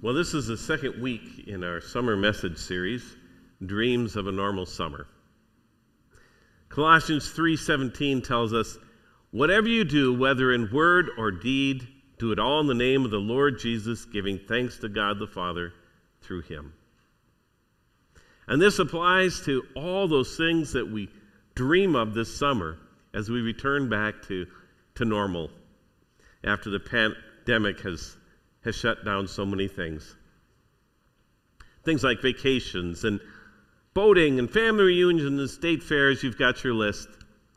Well, this is the second week in our summer message series, Dreams of a Normal Summer. Colossians 3:17 tells us, "Whatever you do, whether in word or deed, do it all in the name of the Lord Jesus, giving thanks to God the Father through him." And this applies to all those things that we dream of this summer as we return back to, to normal after the pandemic has has shut down so many things. Things like vacations and boating and family reunions and state fairs, you've got your list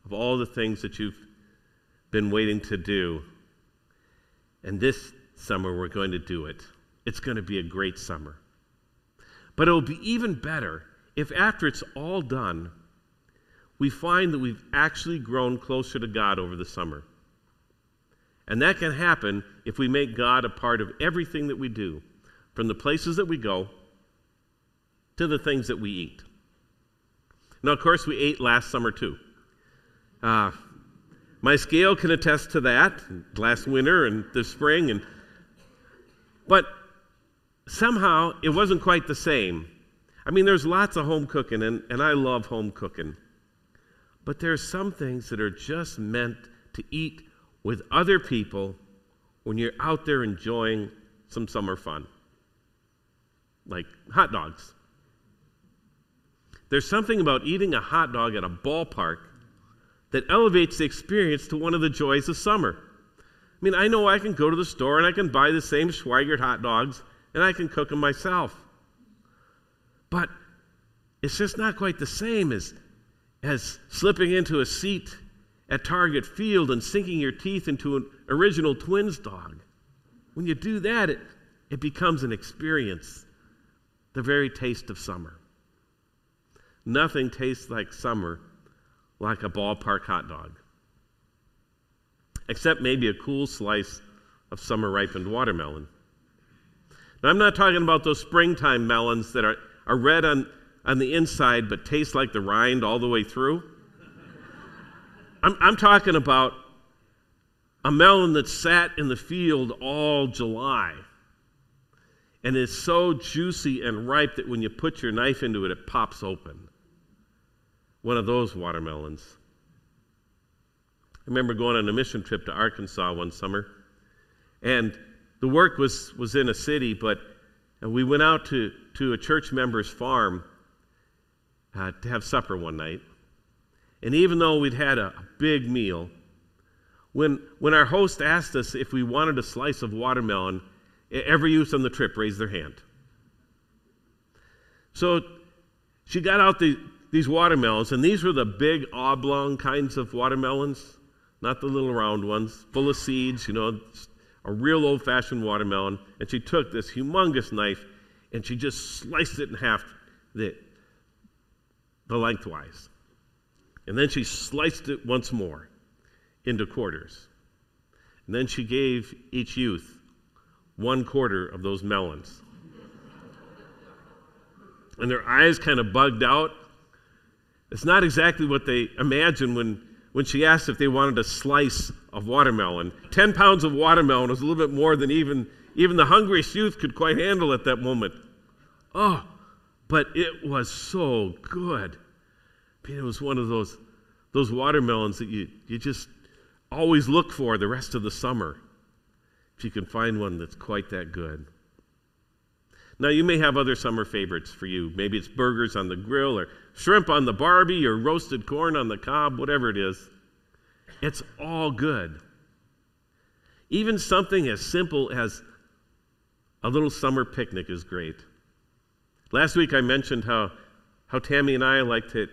of all the things that you've been waiting to do. And this summer, we're going to do it. It's going to be a great summer. But it'll be even better if, after it's all done, we find that we've actually grown closer to God over the summer. And that can happen if we make God a part of everything that we do, from the places that we go to the things that we eat. Now, of course, we ate last summer too. Uh, my scale can attest to that last winter and this spring. And, but somehow it wasn't quite the same. I mean, there's lots of home cooking, and, and I love home cooking. But there's some things that are just meant to eat with other people when you're out there enjoying some summer fun, like hot dogs. There's something about eating a hot dog at a ballpark that elevates the experience to one of the joys of summer. I mean, I know I can go to the store and I can buy the same Schweigert hot dogs and I can cook them myself. But it's just not quite the same as, as slipping into a seat at Target Field and sinking your teeth into an original twins dog. When you do that, it, it becomes an experience, the very taste of summer. Nothing tastes like summer like a ballpark hot dog, except maybe a cool slice of summer ripened watermelon. Now, I'm not talking about those springtime melons that are, are red on, on the inside but taste like the rind all the way through. I'm, I'm talking about a melon that sat in the field all July and is so juicy and ripe that when you put your knife into it, it pops open. One of those watermelons. I remember going on a mission trip to Arkansas one summer, and the work was, was in a city, but we went out to, to a church member's farm uh, to have supper one night. And even though we'd had a, big meal, when, when our host asked us if we wanted a slice of watermelon, every youth on the trip raised their hand. So she got out the, these watermelons, and these were the big oblong kinds of watermelons, not the little round ones, full of seeds, you know, a real old fashioned watermelon. And she took this humongous knife and she just sliced it in half the, the lengthwise. And then she sliced it once more into quarters. And then she gave each youth one quarter of those melons. and their eyes kind of bugged out. It's not exactly what they imagined when, when she asked if they wanted a slice of watermelon. Ten pounds of watermelon was a little bit more than even, even the hungriest youth could quite handle at that moment. Oh, but it was so good. It was one of those, those watermelons that you, you just always look for the rest of the summer. If you can find one that's quite that good. Now, you may have other summer favorites for you. Maybe it's burgers on the grill, or shrimp on the Barbie, or roasted corn on the cob, whatever it is. It's all good. Even something as simple as a little summer picnic is great. Last week I mentioned how, how Tammy and I like to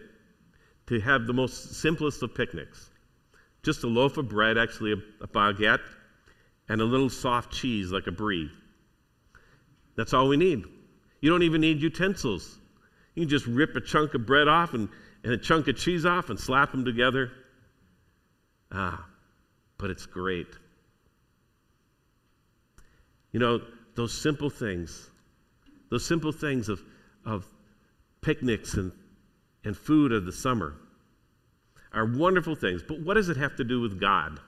to have the most simplest of picnics just a loaf of bread, actually a, a baguette, and a little soft cheese like a brie. That's all we need. You don't even need utensils. You can just rip a chunk of bread off and, and a chunk of cheese off and slap them together. Ah, but it's great. You know, those simple things, those simple things of, of picnics and and food of the summer are wonderful things. But what does it have to do with God?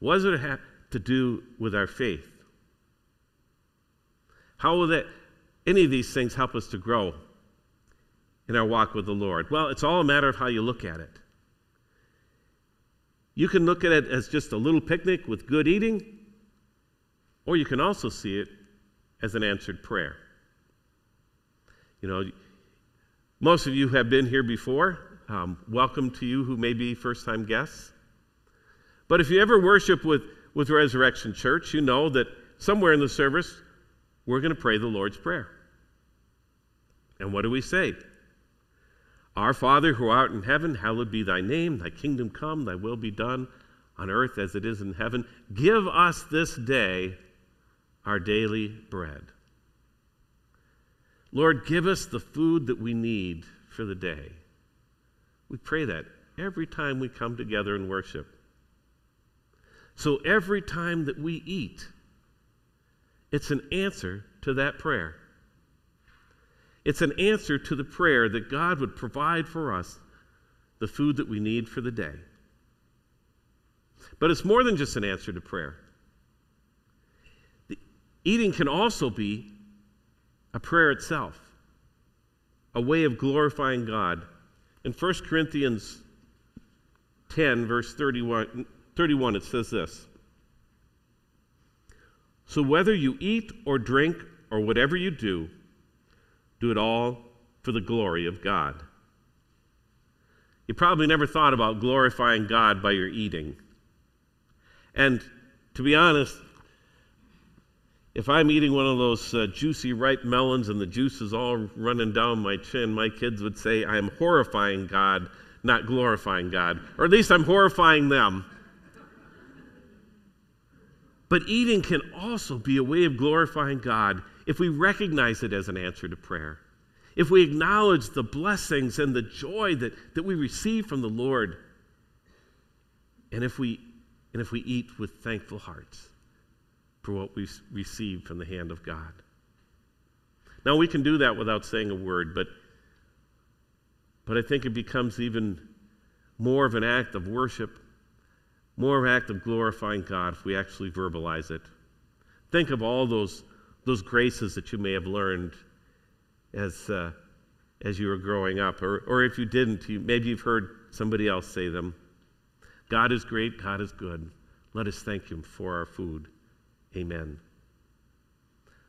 What does it have to do with our faith? How will that, any of these things help us to grow in our walk with the Lord? Well, it's all a matter of how you look at it. You can look at it as just a little picnic with good eating, or you can also see it as an answered prayer. You know, most of you have been here before. Um, welcome to you who may be first time guests. But if you ever worship with, with Resurrection Church, you know that somewhere in the service, we're going to pray the Lord's Prayer. And what do we say? Our Father who art in heaven, hallowed be thy name, thy kingdom come, thy will be done on earth as it is in heaven. Give us this day our daily bread. Lord, give us the food that we need for the day. We pray that every time we come together and worship. So every time that we eat, it's an answer to that prayer. It's an answer to the prayer that God would provide for us the food that we need for the day. But it's more than just an answer to prayer. The eating can also be a prayer itself, a way of glorifying God. In 1 Corinthians 10, verse 31, 31 it says this So whether you eat or drink or whatever you do, do it all for the glory of God. You probably never thought about glorifying God by your eating. And to be honest, if I'm eating one of those uh, juicy ripe melons and the juice is all running down my chin, my kids would say I am horrifying God, not glorifying God. Or at least I'm horrifying them. But eating can also be a way of glorifying God if we recognize it as an answer to prayer, if we acknowledge the blessings and the joy that, that we receive from the Lord, and if we, and if we eat with thankful hearts for what we receive from the hand of God. Now, we can do that without saying a word, but, but I think it becomes even more of an act of worship, more of an act of glorifying God if we actually verbalize it. Think of all those those graces that you may have learned as, uh, as you were growing up. Or, or if you didn't, you, maybe you've heard somebody else say them. God is great, God is good. Let us thank Him for our food. Amen.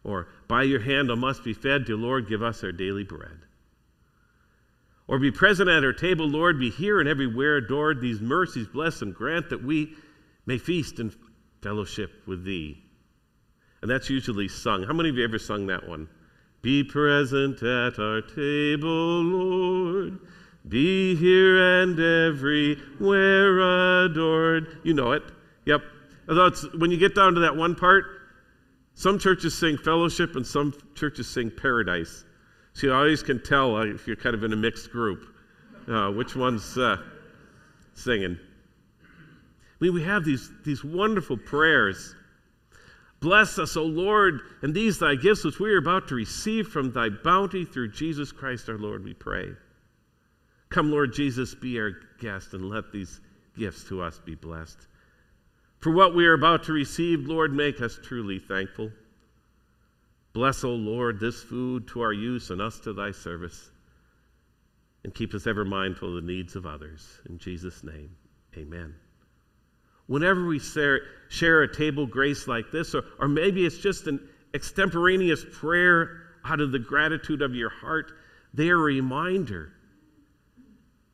Or, by your hand I must be fed, dear Lord, give us our daily bread. Or, be present at our table, Lord, be here and everywhere adored. These mercies bless and grant that we may feast in fellowship with Thee. And that's usually sung. How many of you ever sung that one? Be present at our table, Lord. Be here and everywhere adored. You know it. Yep. Although it's, when you get down to that one part, some churches sing fellowship and some churches sing paradise. So you always can tell uh, if you're kind of in a mixed group uh, which one's uh, singing. I mean, we have these, these wonderful prayers Bless us, O Lord, and these thy gifts which we are about to receive from thy bounty through Jesus Christ our Lord, we pray. Come, Lord Jesus, be our guest, and let these gifts to us be blessed. For what we are about to receive, Lord, make us truly thankful. Bless, O Lord, this food to our use and us to thy service, and keep us ever mindful of the needs of others. In Jesus' name, amen. Whenever we share, a table grace like this, or, or maybe it's just an extemporaneous prayer out of the gratitude of your heart, they're a reminder.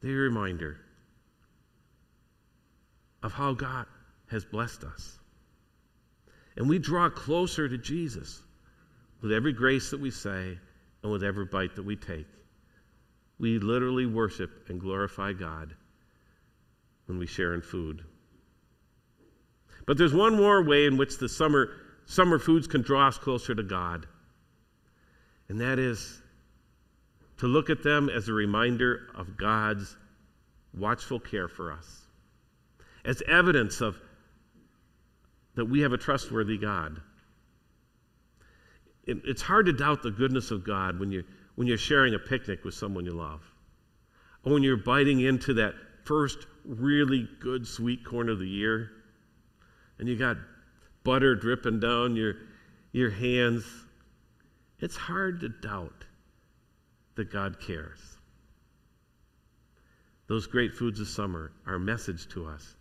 They're a reminder of how God has blessed us. And we draw closer to Jesus with every grace that we say and with every bite that we take. We literally worship and glorify God when we share in food. But there's one more way in which the summer, summer foods can draw us closer to God, and that is to look at them as a reminder of God's watchful care for us, as evidence of that we have a trustworthy God. It, it's hard to doubt the goodness of God when you when you're sharing a picnic with someone you love, or when you're biting into that first really good sweet corn of the year and you got butter dripping down your, your hands, it's hard to doubt that God cares. Those great foods of summer are a message to us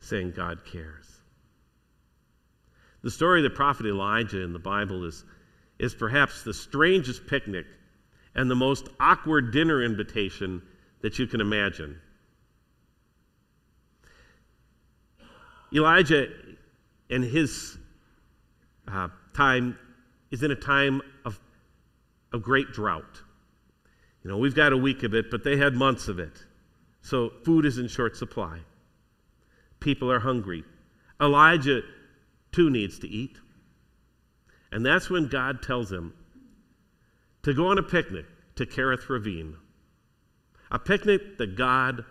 saying God cares. The story of the prophet Elijah in the Bible is, is perhaps the strangest picnic and the most awkward dinner invitation that you can imagine. Elijah and his uh, time is in a time of, of great drought. You know, we've got a week of it, but they had months of it. So food is in short supply. People are hungry. Elijah, too, needs to eat. And that's when God tells him to go on a picnic to Kerith Ravine, a picnic that God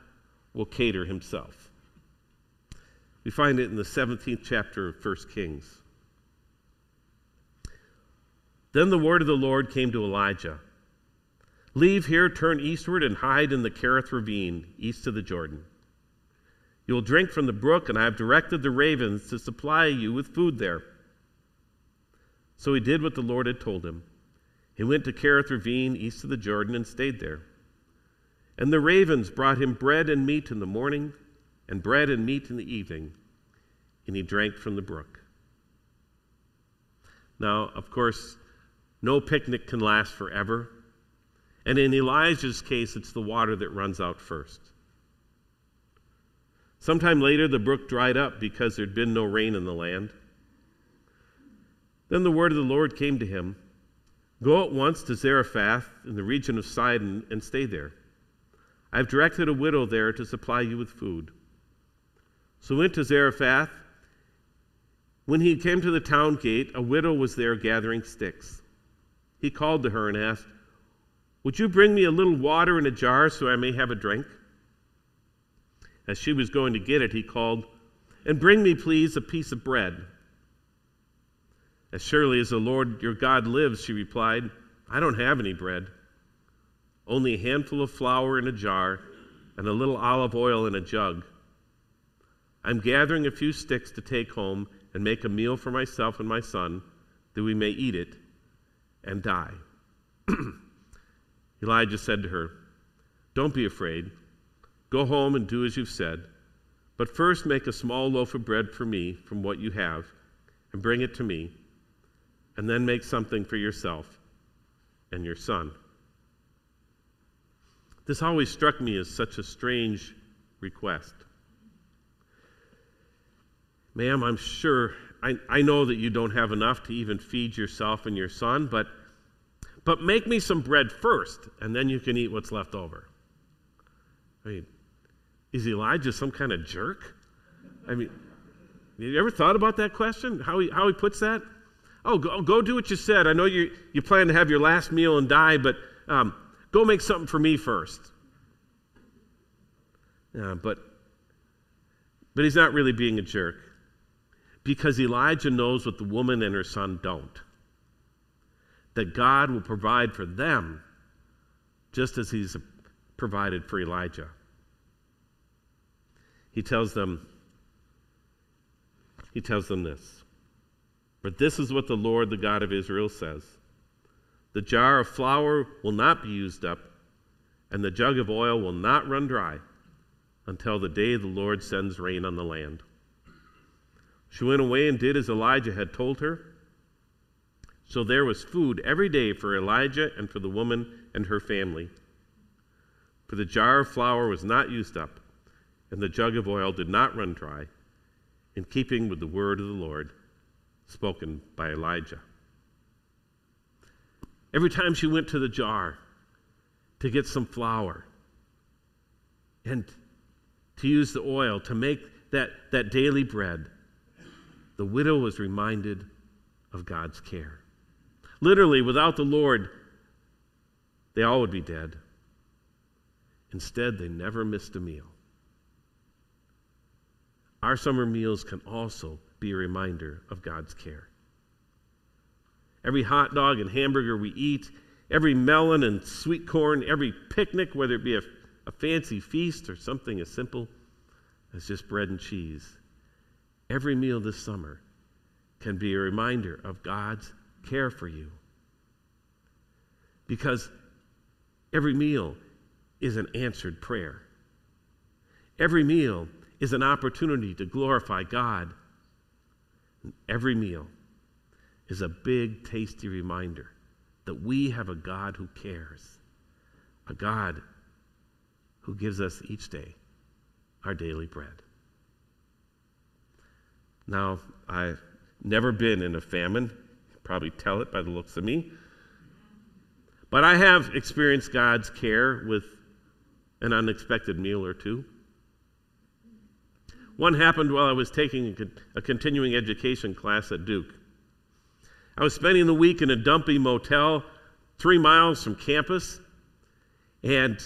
will cater himself. We find it in the 17th chapter of 1 Kings. Then the word of the Lord came to Elijah Leave here, turn eastward, and hide in the Kerith ravine, east of the Jordan. You will drink from the brook, and I have directed the ravens to supply you with food there. So he did what the Lord had told him. He went to Kerith ravine, east of the Jordan, and stayed there. And the ravens brought him bread and meat in the morning, and bread and meat in the evening, and he drank from the brook. Now, of course, no picnic can last forever. And in Elijah's case, it's the water that runs out first. Sometime later, the brook dried up because there'd been no rain in the land. Then the word of the Lord came to him Go at once to Zarephath in the region of Sidon and stay there. I've directed a widow there to supply you with food. So he went to Zarephath. When he came to the town gate, a widow was there gathering sticks. He called to her and asked, Would you bring me a little water in a jar so I may have a drink? As she was going to get it, he called, And bring me, please, a piece of bread. As surely as the Lord your God lives, she replied, I don't have any bread, only a handful of flour in a jar and a little olive oil in a jug. I'm gathering a few sticks to take home and make a meal for myself and my son, that we may eat it and die. Elijah said to her, Don't be afraid. Go home and do as you've said. But first make a small loaf of bread for me from what you have, and bring it to me, and then make something for yourself and your son. This always struck me as such a strange request. Ma'am, I'm sure I, I know that you don't have enough to even feed yourself and your son, but, but make me some bread first, and then you can eat what's left over. I mean, is Elijah some kind of jerk? I mean, you ever thought about that question? How he, how he puts that? Oh, go, go do what you said. I know you, you plan to have your last meal and die, but um, go make something for me first. Yeah, but, but he's not really being a jerk because Elijah knows what the woman and her son don't. That God will provide for them just as he's provided for Elijah. He tells them, he tells them this. But this is what the Lord, the God of Israel, says The jar of flour will not be used up, and the jug of oil will not run dry until the day the Lord sends rain on the land. She went away and did as Elijah had told her. So there was food every day for Elijah and for the woman and her family. For the jar of flour was not used up, and the jug of oil did not run dry, in keeping with the word of the Lord spoken by Elijah. Every time she went to the jar to get some flour and to use the oil to make that, that daily bread, the widow was reminded of God's care. Literally, without the Lord, they all would be dead. Instead, they never missed a meal. Our summer meals can also be a reminder of God's care. Every hot dog and hamburger we eat, every melon and sweet corn, every picnic, whether it be a, a fancy feast or something as simple as just bread and cheese, every meal this summer can be a reminder of God's care for you. because every meal is an answered prayer. Every meal is an opportunity to glorify God. Every meal is a big, tasty reminder that we have a God who cares, a God who gives us each day our daily bread. Now, I've never been in a famine, probably tell it by the looks of me, but I have experienced God's care with an unexpected meal or two. One happened while I was taking a continuing education class at Duke. I was spending the week in a dumpy motel three miles from campus, and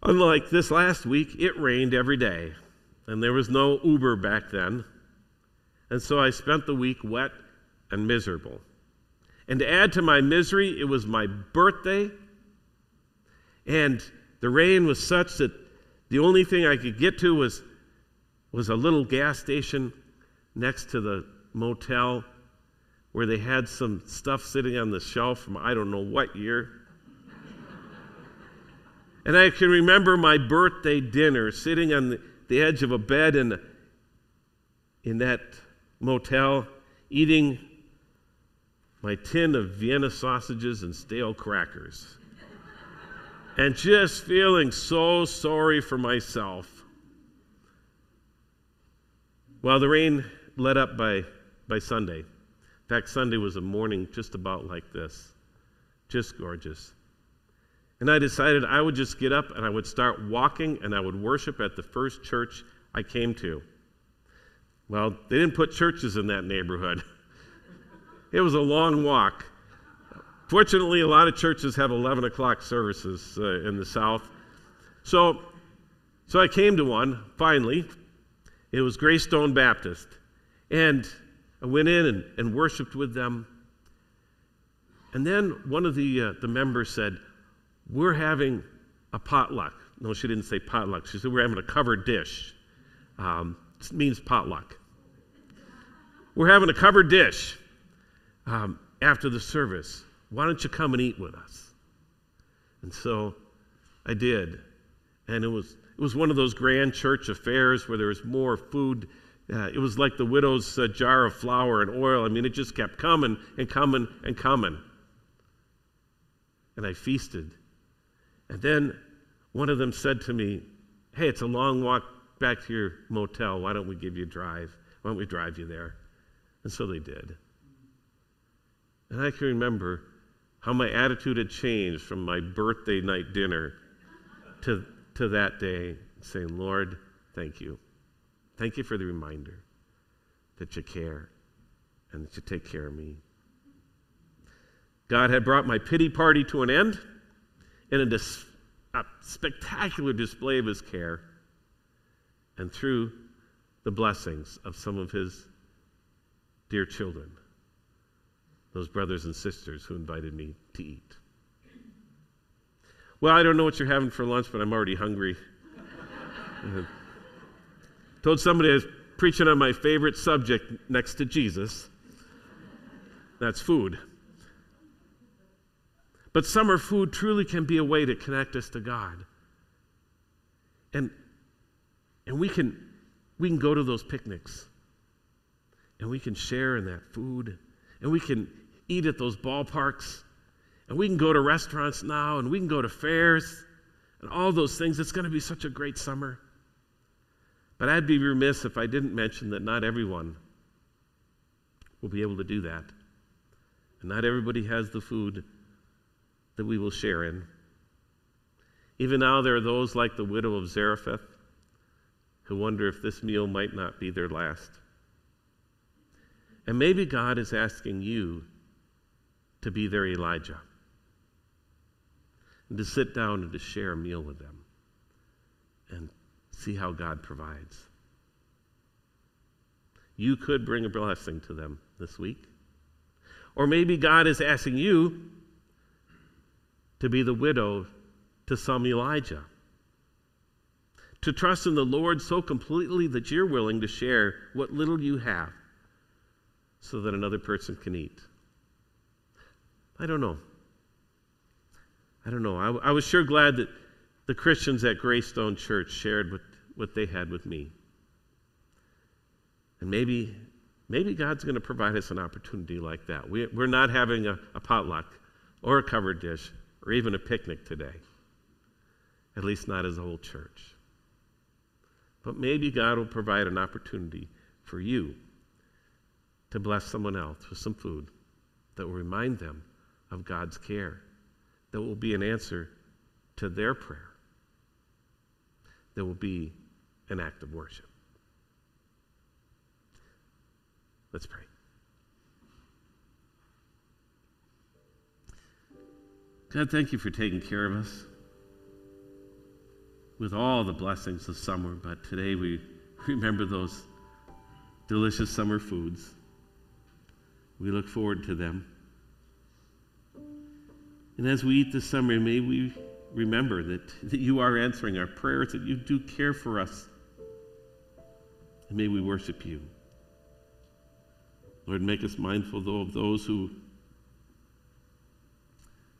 unlike this last week, it rained every day, and there was no Uber back then. And so I spent the week wet and miserable. And to add to my misery, it was my birthday, and the rain was such that the only thing I could get to was, was a little gas station next to the motel where they had some stuff sitting on the shelf from I don't know what year. and I can remember my birthday dinner sitting on the, the edge of a bed in, in that motel, eating my tin of Vienna sausages and stale crackers. and just feeling so sorry for myself. Well, the rain let up by, by Sunday. In fact, Sunday was a morning just about like this, just gorgeous. And I decided I would just get up and I would start walking and I would worship at the first church I came to. Well, they didn't put churches in that neighborhood. it was a long walk. Fortunately, a lot of churches have 11 o'clock services uh, in the South. So, so I came to one, finally. It was Greystone Baptist. And I went in and, and worshiped with them. And then one of the, uh, the members said, We're having a potluck. No, she didn't say potluck. She said, We're having a covered dish. Um, it means potluck. We're having a covered dish um, after the service. Why don't you come and eat with us? And so I did. And it was, it was one of those grand church affairs where there was more food uh, it was like the widow's uh, jar of flour and oil. I mean, it just kept coming and coming and coming. And I feasted. And then one of them said to me, Hey, it's a long walk back to your motel. Why don't we give you a drive? Why don't we drive you there? And so they did. And I can remember how my attitude had changed from my birthday night dinner to, to that day, saying, Lord, thank you. Thank you for the reminder that you care and that you take care of me. God had brought my pity party to an end in a, dis- a spectacular display of his care and through the blessings of some of his dear children, those brothers and sisters who invited me to eat. Well, I don't know what you're having for lunch, but I'm already hungry. Uh, told somebody I was preaching on my favorite subject next to Jesus. That's food. But summer food truly can be a way to connect us to God. And, and we, can, we can go to those picnics and we can share in that food and we can eat at those ballparks and we can go to restaurants now and we can go to fairs and all those things. It's going to be such a great summer. But I'd be remiss if I didn't mention that not everyone will be able to do that. And not everybody has the food that we will share in. Even now, there are those like the widow of Zarephath who wonder if this meal might not be their last. And maybe God is asking you to be their Elijah and to sit down and to share a meal with them and see how God provides. You could bring a blessing to them this week. Or maybe God is asking you to be the widow to some Elijah. To trust in the Lord so completely that you're willing to share what little you have so that another person can eat. I don't know. I don't know. I, I was sure glad that the Christians at Greystone Church shared what, what they had with me. And maybe, maybe God's going to provide us an opportunity like that. We, we're not having a, a potluck or a covered dish or even a picnic today, at least not as a whole church. But maybe God will provide an opportunity for you to bless someone else with some food that will remind them of God's care, that will be an answer to their prayer, that will be an act of worship. Let's pray. God, thank you for taking care of us with all the blessings of summer, but today we remember those delicious summer foods. We look forward to them. And as we eat this summer, may we remember that, that you are answering our prayers, that you do care for us. And may we worship you. Lord, make us mindful, though, of those who,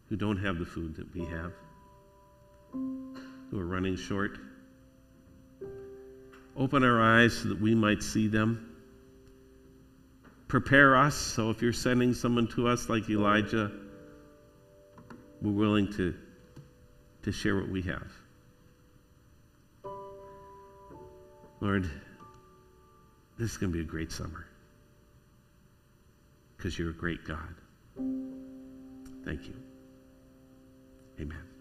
who don't have the food that we have, who are running short. Open our eyes so that we might see them. Prepare us so if you're sending someone to us like Elijah, we're willing to, to share what we have. Lord, this is going to be a great summer because you're a great God. Thank you. Amen.